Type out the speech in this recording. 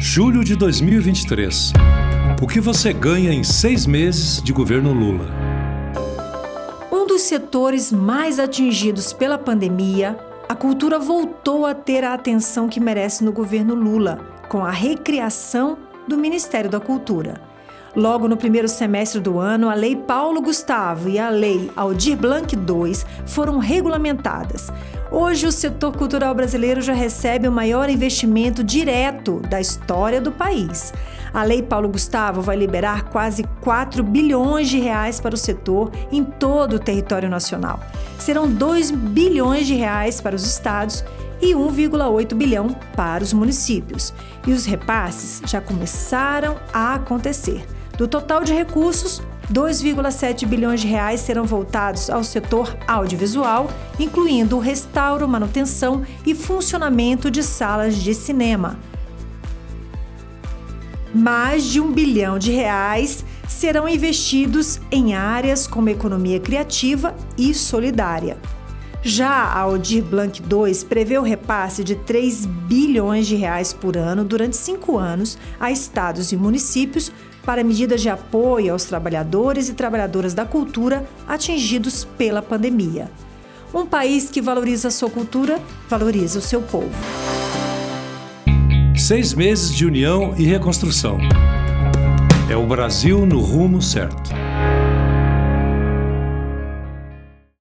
Julho de 2023. O que você ganha em seis meses de governo Lula? Um dos setores mais atingidos pela pandemia, a cultura voltou a ter a atenção que merece no governo Lula, com a recriação do Ministério da Cultura. Logo no primeiro semestre do ano, a Lei Paulo Gustavo e a Lei Aldir Blanc II foram regulamentadas. Hoje, o setor cultural brasileiro já recebe o maior investimento direto da história do país. A Lei Paulo Gustavo vai liberar quase 4 bilhões de reais para o setor em todo o território nacional. Serão 2 bilhões de reais para os estados e 1,8 bilhão para os municípios. E os repasses já começaram a acontecer. Do total de recursos, 2,7 bilhões de reais serão voltados ao setor audiovisual, incluindo o restauro, manutenção e funcionamento de salas de cinema. Mais de um bilhão de reais serão investidos em áreas como economia criativa e solidária. Já a Aldir Blanc II prevê o repasse de 3 bilhões de reais por ano durante cinco anos a estados e municípios para medidas de apoio aos trabalhadores e trabalhadoras da cultura atingidos pela pandemia. Um país que valoriza a sua cultura, valoriza o seu povo. Seis meses de união e reconstrução. É o Brasil no rumo certo.